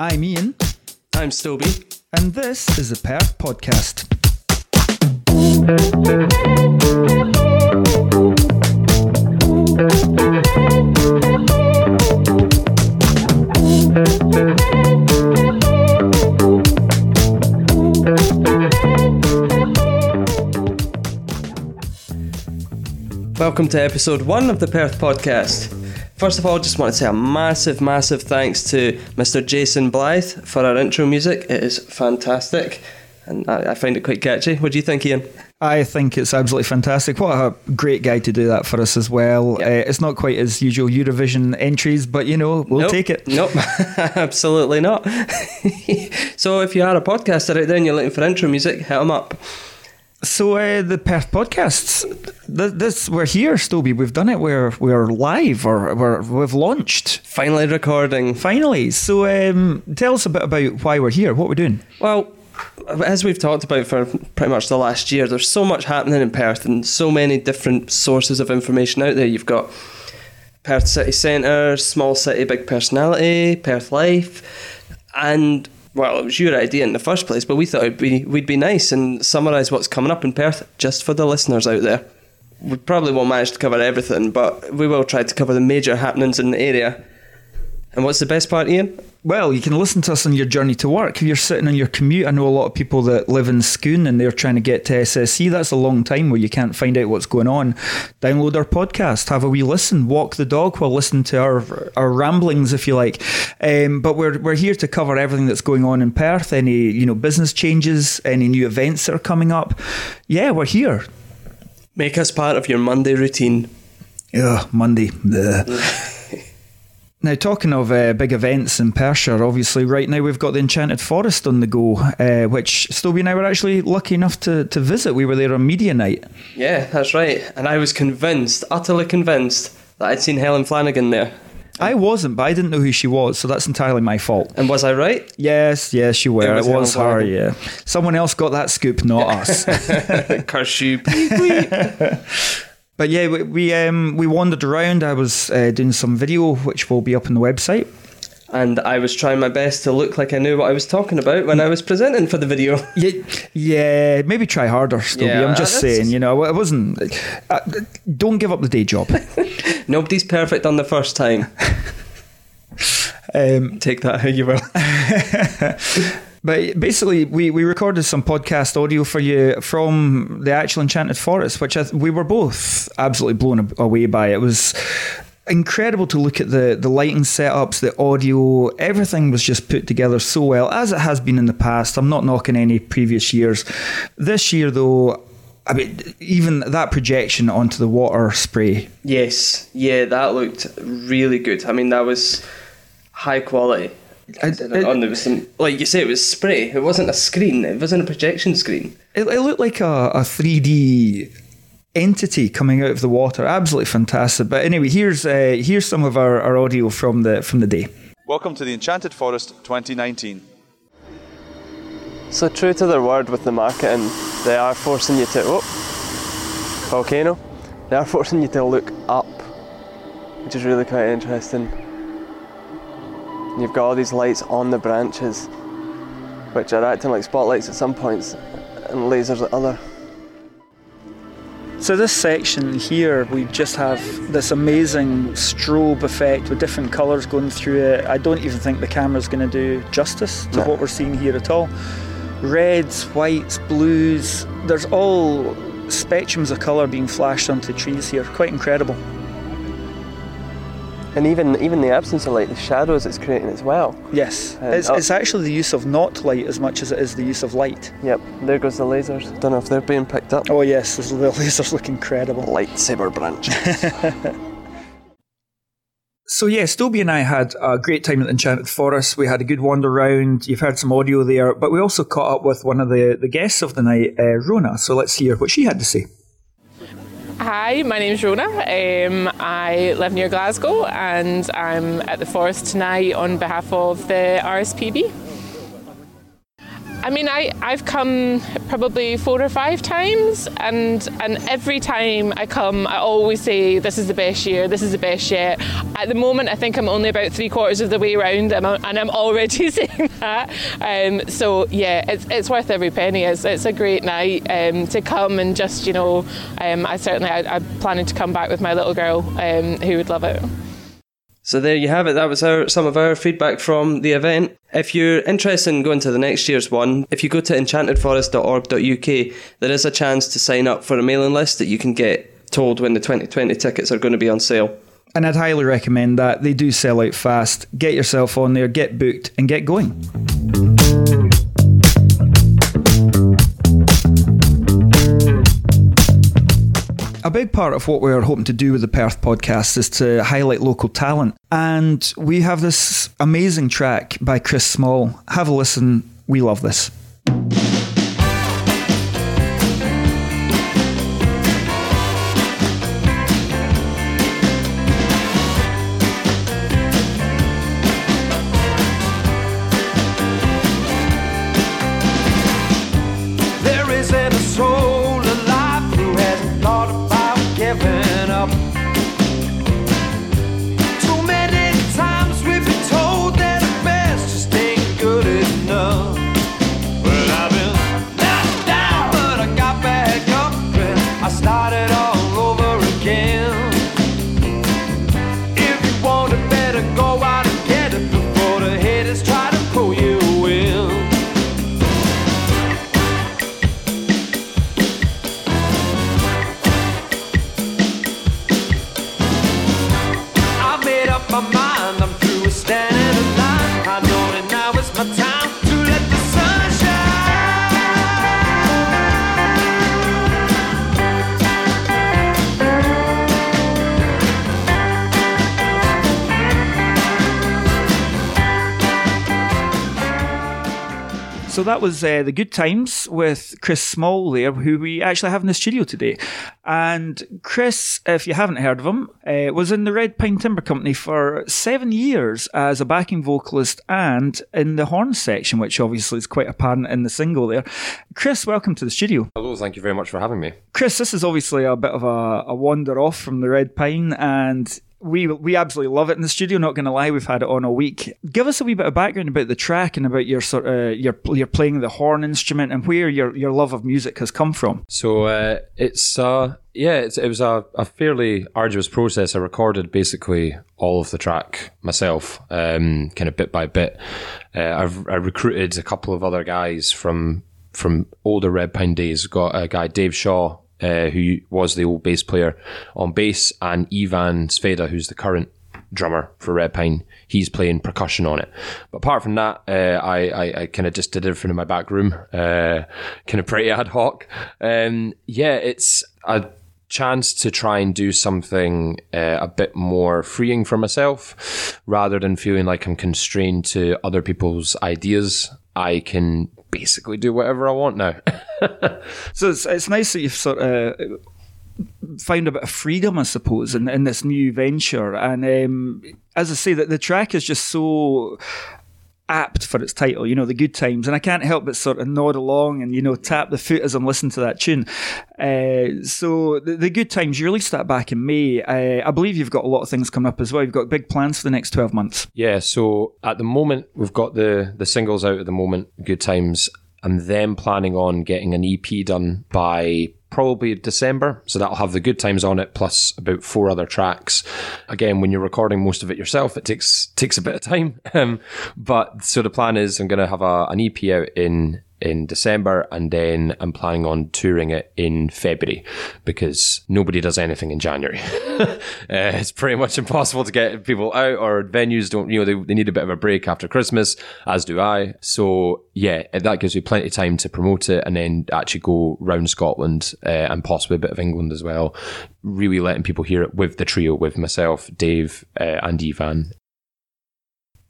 I'm Ian, I'm Stobbie. and this is the Perth Podcast. Welcome to episode one of the Perth podcast. First of all, I just want to say a massive, massive thanks to Mr. Jason Blyth for our intro music. It is fantastic, and I, I find it quite catchy. What do you think, Ian? I think it's absolutely fantastic. What a great guy to do that for us as well. Yeah. Uh, it's not quite his usual Eurovision entries, but you know, we'll Nope. take it. Nope, absolutely not. so, if you are a podcaster out there and you're looking for intro music, hit them up. So uh, the Perth podcasts, th- this we're here, Stobbie. We've done it. We're we're live, or we're, we've launched Finally recording. finally. So um, tell us a bit about why we're here, what we're doing. Well, as we've talked about for pretty much the last year, there's so much happening in Perth and so many different sources of information out there. You've got Perth City Centre, Small City Big Personality, Perth Life, and well, it was your idea in the first place, but we thought it'd be, we'd be nice and summarise what's coming up in Perth just for the listeners out there. We probably won't manage to cover everything, but we will try to cover the major happenings in the area. And what's the best part, Ian? Well, you can listen to us on your journey to work. If you're sitting on your commute, I know a lot of people that live in Scone and they're trying to get to SSC. That's a long time where you can't find out what's going on. Download our podcast, have a wee listen, walk the dog while listening to our our ramblings, if you like. Um, but we're we're here to cover everything that's going on in Perth. Any you know business changes, any new events that are coming up. Yeah, we're here. Make us part of your Monday routine. Ugh, Monday. Now, talking of uh, big events in Perthshire, obviously, right now we've got the Enchanted Forest on the go, uh, which Stobbie and I were actually lucky enough to, to visit. We were there on media night. Yeah, that's right. And I was convinced, utterly convinced, that I'd seen Helen Flanagan there. I wasn't, but I didn't know who she was, so that's entirely my fault. And was I right? Yes, yes, you were. It It was was, her, yeah. Someone else got that scoop, not us. Curse you. But yeah, we we, um, we wandered around. I was uh, doing some video, which will be up on the website. and I was trying my best to look like I knew what I was talking about when I was presenting for the video. Yeah, yeah, maybe try harder, Stobbie. Yeah, I'm just saying, you know, I wasn't. Uh, don't give up the day job. Nobody's perfect on the first time. Um, Take that how you will. But basically, we, we recorded some podcast audio for you from the actual Enchanted Forest, which I, we were both absolutely blown away by. It was incredible to look at the, the lighting setups, the audio, everything was just put together so well, as it has been in the past. I'm not knocking any previous years. This year, though, I mean, even that projection onto the water spray Yes, yeah, that looked really good. I mean, that was high quality. I- And on there was some, like you say, it was spray. It wasn't a screen. It wasn't a projection screen. It, it looked like a, a 3D entity coming out of the water. Absolutely fantastic. But anyway, here's uh, here's some of our, our audio from the from the day. Welcome to the Enchanted Forest 2019. So true to their word with the marketing, they are forcing you to oh volcano. They are forcing you to look up, which is really quite interesting. And you've got all these lights on the branches, which are acting like spotlights at some points and lasers at other. So this section here, we just have this amazing strobe effect with different colours going through it. I don't even think the camera's going to do justice to No. what we're seeing here at all. Reds, whites, blues. There's all spectrums of colour being flashed onto trees here. Quite incredible. And even even the absence of light, the shadows it's creating as well. Yes, And it's, up- it's actually the use of not light as much as it is the use of light. Yep, there goes the lasers. Don't know if they're being picked up. Oh yes, the lasers look incredible. Lightsaber branch. So yeah, Stobbie and I had a great time at the Enchanted Forest. We had a good wander round. You've heard some audio there, but we also caught up with one of the, the guests of the night, uh, Rona. So let's hear what she had to say. Hi, my name's Rona. Um, I live near Glasgow and I'm at the forest tonight on behalf of the RSPB. I mean, I, I've come probably four or five times, and and every time I come, I always say this is the best year, this is the best yet. At the moment, I think I'm only about three quarters of the way around, and I'm, already saying that. Um, so yeah, it's, it's worth every penny. It's, it's a great night um, to come and just you know, um, I certainly I, I'm planning to come back with my little girl um, who would love it. So there you have it. That was our, some of our feedback from the event. If you're interested in going to the next year's one, if you go to enchantedforest.org.uk, there is a chance to sign up for a mailing list that you can get told when the 2020 tickets are going to be on sale. And I'd highly recommend that. They do sell out fast. Get yourself on there, get booked, and get going. Big part of what we're hoping to do with the Perth podcast is to highlight local talent. And we have this amazing track by Chris Small. Have a listen. We love this. My mind, I'm So that was uh, the good times with Chris Small there, who we actually have in the studio today. And Chris, if you haven't heard of him, uh, was in the Red Pine Timber Company for seven years as a backing vocalist and in the horn section, which obviously is quite apparent in the single there. Chris, welcome to the studio. Hello, thank you very much for having me. Chris, this is obviously a bit of a, a wander off from the Red Pine, and we we absolutely love it in the studio. Not going to lie, we've had it on a week. Give us a wee bit of background about the track and about your sort of your your playing the horn instrument and where your your love of music has come from. So uh, it's uh, yeah, it's, it was a, a fairly arduous process. I recorded basically all of the track myself, um, kind of bit by bit. Uh, I've I recruited a couple of other guys from from older Red Pine days. Got a guy Dave Shaw. Uh, who was the old bass player on bass, and Ivan Sveda, who's the current drummer for Red Pine. He's playing percussion on it. But apart from that, uh, I, I, I kind of just did everything in my back room, uh, kind of pretty ad hoc. Um, yeah, it's a chance to try and do something uh, a bit more freeing for myself rather than feeling like I'm constrained to other people's ideas. I can basically do whatever I want now. So it's it's nice that you've sort of found a bit of freedom, I suppose, in, in this new venture. And um, as I say, that the track is just so apt for its title, you know, the good times. And I can't help but sort of nod along and, you know, tap the foot as I'm listening to that tune. Uh, so the, the good times, you released that back in May. Uh, I believe you've got a lot of things coming up as well. You've got big plans for the next 12 months. Yeah, so at the moment we've got the the singles out at the moment, Good Times. I'm then planning on getting an EP done by probably December. So that'll have the good times on it plus about four other tracks. Again, when you're recording most of it yourself, it takes takes a bit of time. Um, but so the plan is I'm going to have a, an EP out in in December and then I'm planning on touring it in February because nobody does anything in January. uh, it's pretty much impossible to get people out or venues don't, you know, they, they need a bit of a break after Christmas, as do I. So yeah, that gives me plenty of time to promote it and then actually go round Scotland uh, and possibly a bit of England as well. Really letting people hear it with the trio, with myself, Dave, uh, and Ivan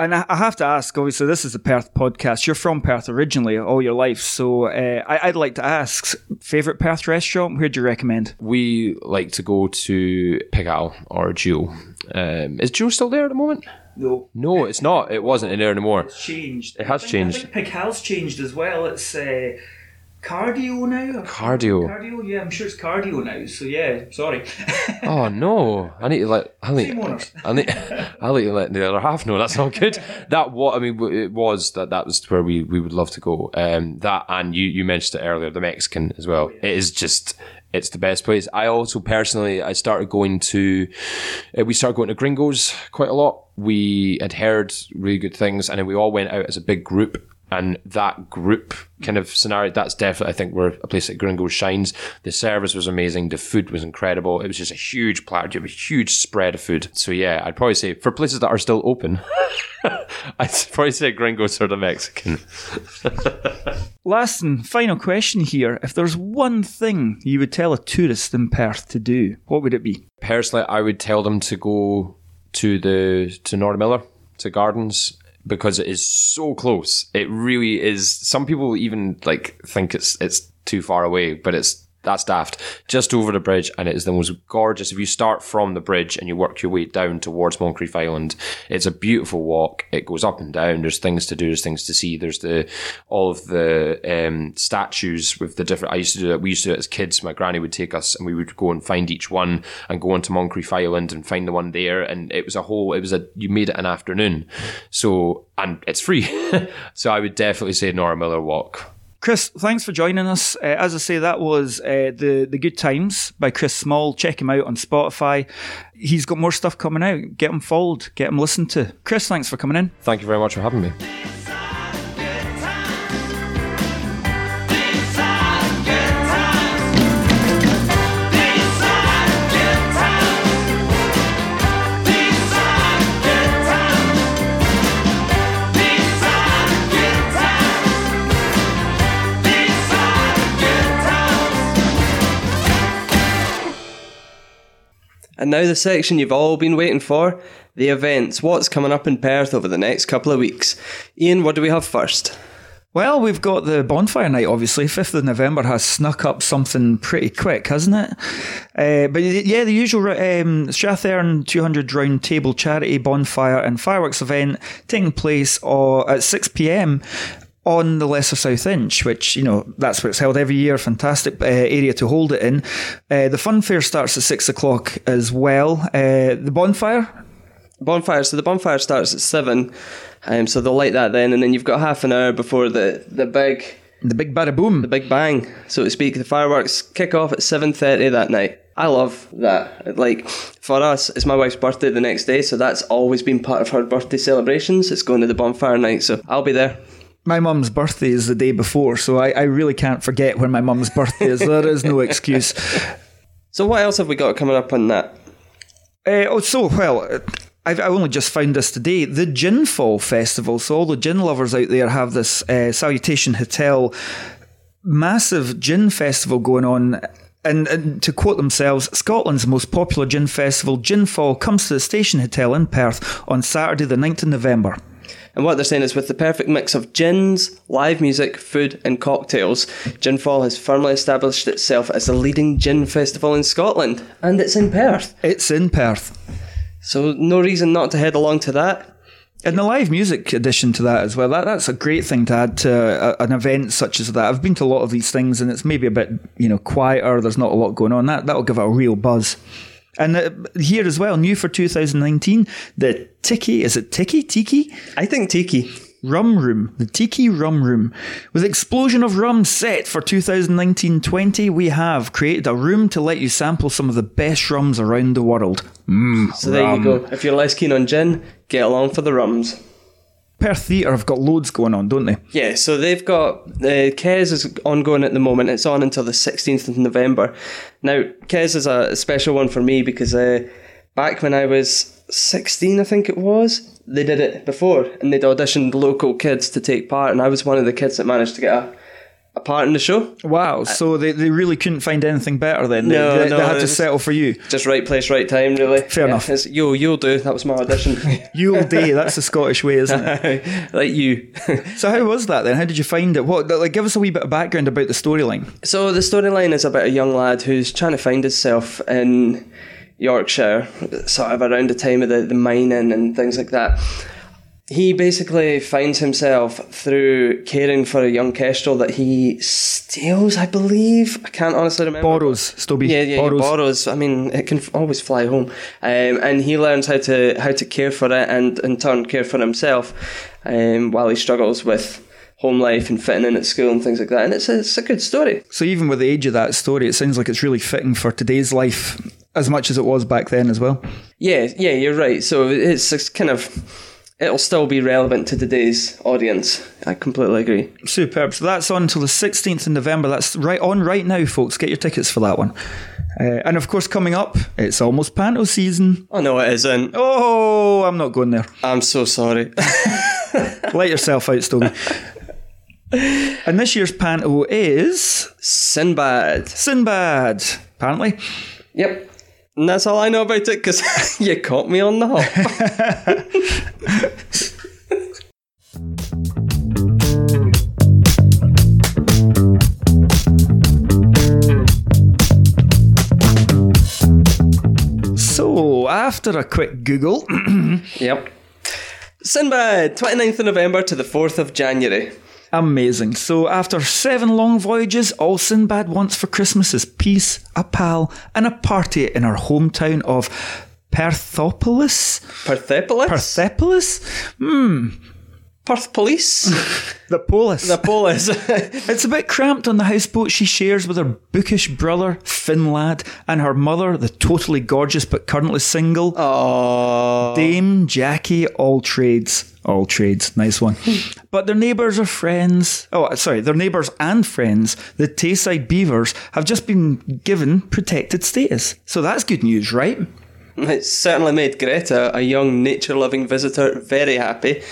And I I have to ask, obviously, this is a Perth podcast. You're from Perth originally, all your life. So uh, I, I'd like to ask, favourite Perth restaurant? Where'd you recommend? we like to go to Pig'Halle or Jewel. Um, is Jewel still there at the moment? though. No, it's not. It wasn't in there anymore. It's changed. It has I think- changed. I think Pig changed as well. It's uh, Cardo now. Cardo. Cardo. Yeah, I'm sure it's Cardo now. So yeah, sorry. Oh no! I need to let. I need. I need. I need to let the other half know that's not good. That what I mean. It was that. That was where we, we would love to go. Um, that and you you mentioned it earlier. The Mexican as well. It is just. It's the best place. I also personally, I started going to. Uh, we started going to Gringos quite a lot. We had heard really good things, and then we all went out as a big group and that group kind of scenario that's definitely i think where a place like gringos shines. The service was amazing. The food was incredible. It was just a huge platter. You have a huge spread of food. So yeah i'd probably say for places that are still open i'd probably say gringos sort of mexican. Last and final question here: If there's one thing you would tell a tourist in Perth to do, what would it be? personally i would tell them to go to the to Miller to gardens because it is so close. It really is. Some people even like think it's it's too far away but it's that's daft just over the bridge and it is the most gorgeous. If you start from the bridge and you work your way down towards Moncreiffe Island it's a beautiful walk. It goes up and down. There's things to do. There's things to see. There's the all of the um, statues with the different i used to do that we used to do it as kids. My granny would take us and we would go and find each one and go onto Moncreiffe Island and find the one there. And it was a whole it was a you made it an afternoon. So and it's free. So i would definitely say Norie-Miller walk Chris, thanks for joining us. Uh, as I say, that was uh, the the Good Times by Chris Small. Check him out on Spotify. He's got more stuff coming out. Get him followed. Get him listened to. Chris, thanks for coming in. thank you very much for having me And now the section you've all been waiting for the events. What's coming up in Perth over the next couple of weeks? Ian, what do we have first? Well, we've got the bonfire night, obviously. 5th of November has snuck up something pretty quick, hasn't it? Uh, but yeah, the usual um, Strathearn 200 round table charity bonfire and fireworks event taking place uh, at 6 pm on the Lesser South Inch, which, you know, that's where it's held every year. Fantastic uh, area to hold it in. Uh, the fun fair starts at 6 o'clock as well. Uh, the bonfire, Bonfire. So the bonfire starts at seven. Um, so they'll light that then, and then you've got half an hour before the, the big the big bada boom. the big bang, so to speak. The fireworks kick off at seven thirty that night. I love that. Like for us, it's my wife's birthday the next day, so that's always been part of her birthday celebrations. It's going to the bonfire night, so I'll be there. My mum's birthday is the day before, so I, I really can't forget when my mum's birthday is. There is no excuse. So what else have we got coming up on that? Uh, oh, so well. I've I only just found this today. The Gin Fall Festival. So all the gin lovers out there have this uh, Salutation Hotel massive gin festival going on. And, and to quote themselves, Scotland's most popular gin festival, Gin Fall, comes to the Station Hotel in Perth on Saturday, the 9th of November. And what they're saying is with the perfect mix of gins, live music, food, and cocktails, Gin Fall has firmly established itself as the leading gin festival in Scotland. And it's in Perth. It's in Perth. So no reason not to head along to that. And the live music addition to that as well, that, that's a great thing to add to a, an event such as that. I've been to a lot of these things and it's maybe a bit, you know, quieter, there's not a lot going on. That, that'll give it a real buzz. And uh, here as well, new for 2019, the Tiki, is it Tiki? Tiki? I think Tiki. Rum Room, the Tiki Rum Room. With Explosion of Rum set for 2019-20, we have created a room to let you sample some of the best rums around the world. Mmm, So there you go. If you're less keen on gin, get along for the rums. Perth Theatre have got loads going on, don't they? Yeah, so they've got uh, Kes is ongoing at the moment. It's on until the 16th of November. Now, Kes is a special one for me because uh, back when I was 16, I think it was, they did it before and they'd auditioned local kids to take part, and I was one of the kids that managed to get a, part in the show. Wow, uh, so they, they really couldn't find anything better then. They, No, they, no, they had to settle for you. Just right place, right time, really. Fair enough. it's, Yo, you'll do. That was my audition. Yule Day, that's the Scottish way, isn't it? like you. So how was that then? How did you find it? What like give us a wee bit of background about the storyline. So the storyline is about a young lad who's trying to find himself in Yorkshire, sort of around the time of the, the mining and things like that. He basically finds himself through caring for a young kestrel that he steals, I believe. I can't honestly remember. Borrows, Stobbie. Yeah, yeah, borrows. borrows. I mean, it can f- always fly home, um, and he learns how to how to care for it, and in turn care for himself, um, while he struggles with home life and fitting in at school and things like that. And it's a, it's a good story. So even with the age of that story, it sounds like it's really fitting for today's life as much as it was back then as well. Yeah, yeah, you're right. So it's, it's kind of it'll still be relevant to today's audience. I completely agree. Superb. So that's on until the 16th of November. That's right on right now, folks. Get your tickets for that one. Uh, and of course, coming up, it's almost panto season. Oh no, it isn't. Oh, I'm not going there. I'm so sorry. Let yourself out, Stobbie. and this year's panto is Sinbad. Sinbad, apparently. Yep. And that's all I know about it because you caught me on the hop. So, after a quick Google, yep. Sinbad, 29th of November to the 4th of January. Amazing. So, after seven long voyages, all Sinbad wants for Christmas is peace, a pal, and a party in our hometown of Perthopolis. Perthopolis? Persepolis? Hmm. Perth Police? The Polis. the Polis. It's a bit cramped on the houseboat she shares with her bookish brother, Finlad, and her mother, the totally gorgeous but currently single oh. Dame Jackie All Trades. All Trades, nice one. but their neighbours are friends. Oh, sorry, their neighbours and friends, the Tayside Beavers, have just been given protected status. So that's good news, right? It certainly made Greta, a young nature loving visitor, very happy,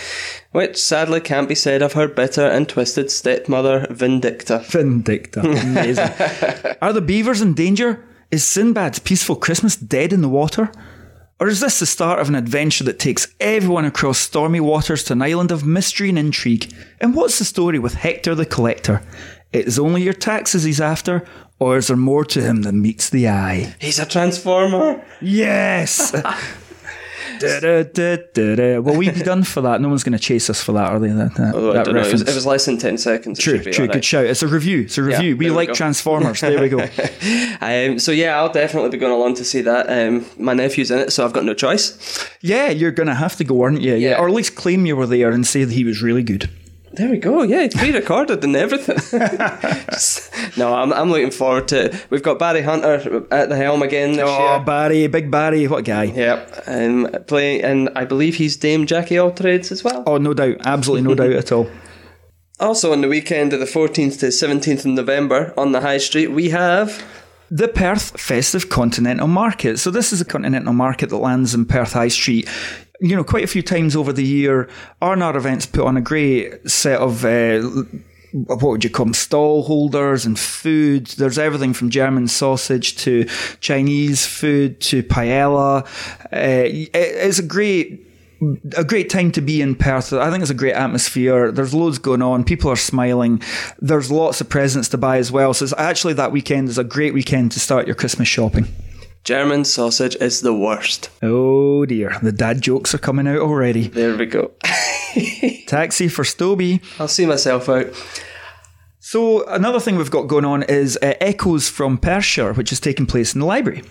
which sadly can't be said of her bitter and twisted stepmother, Vindicta. Vindicta. Amazing. Are the beavers in danger? Is Sinbad's peaceful Christmas dead in the water? Or is this the start of an adventure that takes everyone across stormy waters to an island of mystery and intrigue? And what's the story with Hector the Collector? It is only your taxes he's after, or is there more to him than meets the eye? He's a transformer. Yes! Da-da-da-da-da. Will we be done for that? No one's going to chase us for that, are they? That, that, Oh, that don't. It was, reference. it was less than 10 seconds. True, true, good shout. It's a review. It's a review. we we like go. Transformers. There we go. Um, so yeah, I'll definitely be going along to see that. Um, my nephew's in it, so I've got no choice. Yeah, you're going to have to go, aren't you? Yeah. Yeah. Or at least claim you were there and say that he was really good. There we go. Yeah, it's pre-recorded and everything. Just- no, I'm, I'm looking forward to it. We've got Barrie Hunter at the helm again this Oh, year. Barrie, big Barrie, what guy. Yep, um, playing, and I believe he's Dame Jackie Alltrades as well. Oh, no doubt. Absolutely no doubt at all. Also, on the weekend of the 14th to 17th of November on the High Street, we have The Perth Festive Continental Market. So, this is a continental market that lands in Perth High Street. You know, quite a few times over the year, R&R events put on a great set of. Uh, what would you call them? Stall holders and food. There's everything from German sausage to Chinese food to paella. Uh, it- it's a great a great time to be in Perth. I think it's a great atmosphere. There's loads going on. People are smiling. There's lots of presents to buy as well. So it's actually that weekend is a great weekend to start your Christmas shopping. German sausage is the worst. Oh dear, the dad jokes are coming out already. There we go. Taxi for Stobbie. I'll see myself out. So another thing we've got going on is uh, Echoes from Perthshire, which is taking place in the library.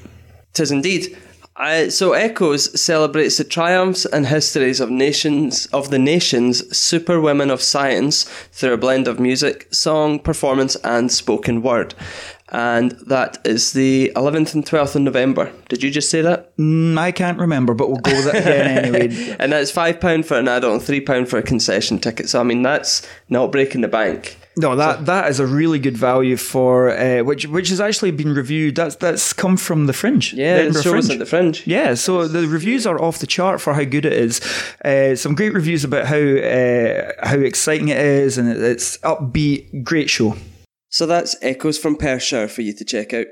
Tis indeed. Uh, so Echoes celebrates the triumphs and histories of nations of the nation's superwomen of science through a blend of music, song, performance, and spoken word. And that is the 11th and 12th of November. Did you just say that? Mm, I can't remember, but we'll go with it again anyway. And that's £5 for an adult and £3 for a concession ticket. So, I mean, that's not breaking the bank. No, that that is a really good value for uh, which which has actually been reviewed. That's that's come from the Fringe. Yeah, the shows Fringe. at the Fringe. Yeah, so the reviews are off the chart for how good it is. Uh, some great reviews about how uh, how exciting it is, and it's upbeat. Great show. So that's Echoes from Perthshire for you to check out.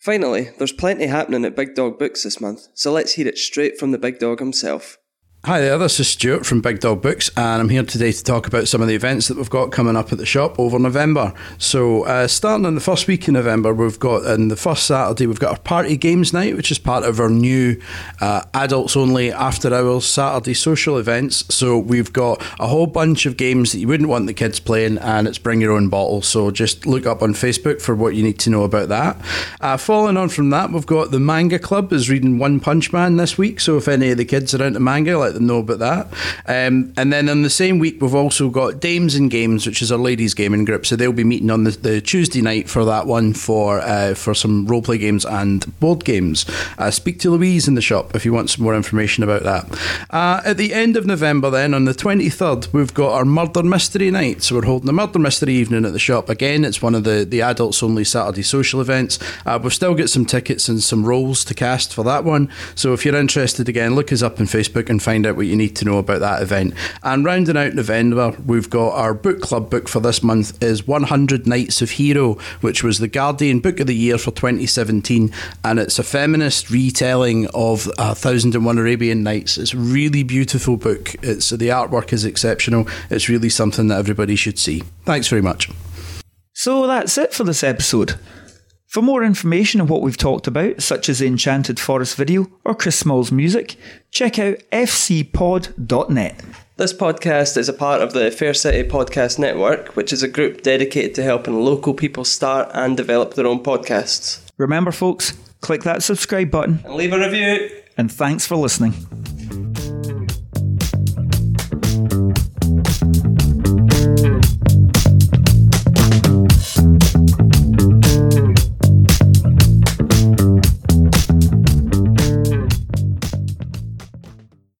Finally, there's plenty happening at Big Dog Books this month, so let's hear it straight from the big dog himself. Hi there, this is Stuart from Big Dog Books, and I'm here today to talk about some of the events that we've got coming up at the shop over November. So, uh, starting in the first week in November, we've got, on the first Saturday, we've got our party games night, which is part of our new uh, adults only after hours Saturday social events. So, we've got a whole bunch of games that you wouldn't want the kids playing, and it's bring your own bottle. So, just look up on Facebook for what you need to know about that. Uh, following on from that, we've got the Manga Club is reading One Punch Man this week. So, if any of the kids are into manga, know about that. Um, and then on the same week, we've also got Dames and Games, which is our ladies' gaming group. So they'll be meeting on the, the Tuesday night for that one for uh, for some role play games and board games. Uh, speak to Louise in the shop if you want some more information about that. Uh, at the end of November, then on the 23rd, we've got our Murder Mystery Night. So we're holding a Murder Mystery evening at the shop. Again, it's one of the, the adults only Saturday social events. Uh, we've still got some tickets and some roles to cast for that one. So if you're interested, again, look us up on Facebook and find out what you need to know about that event. And rounding out November, we've got our book club book for this month is 100 Nights of Hero, which was the Guardian Book of the Year for 2017, and it's a feminist retelling of A Thousand and One Arabian Nights. It's a really beautiful book. It's the artwork is exceptional. It's really something that everybody should see. Thanks very much. So that's it for this episode. For more information on what we've talked about, such as the Enchanted Forest video or Chris Small's music, check out fcpod.net. This podcast is a part of the Fair City Podcast Network, which is a group dedicated to helping local people start and develop their own podcasts. Remember, folks, click that subscribe button, And leave a review. and thanks for listening.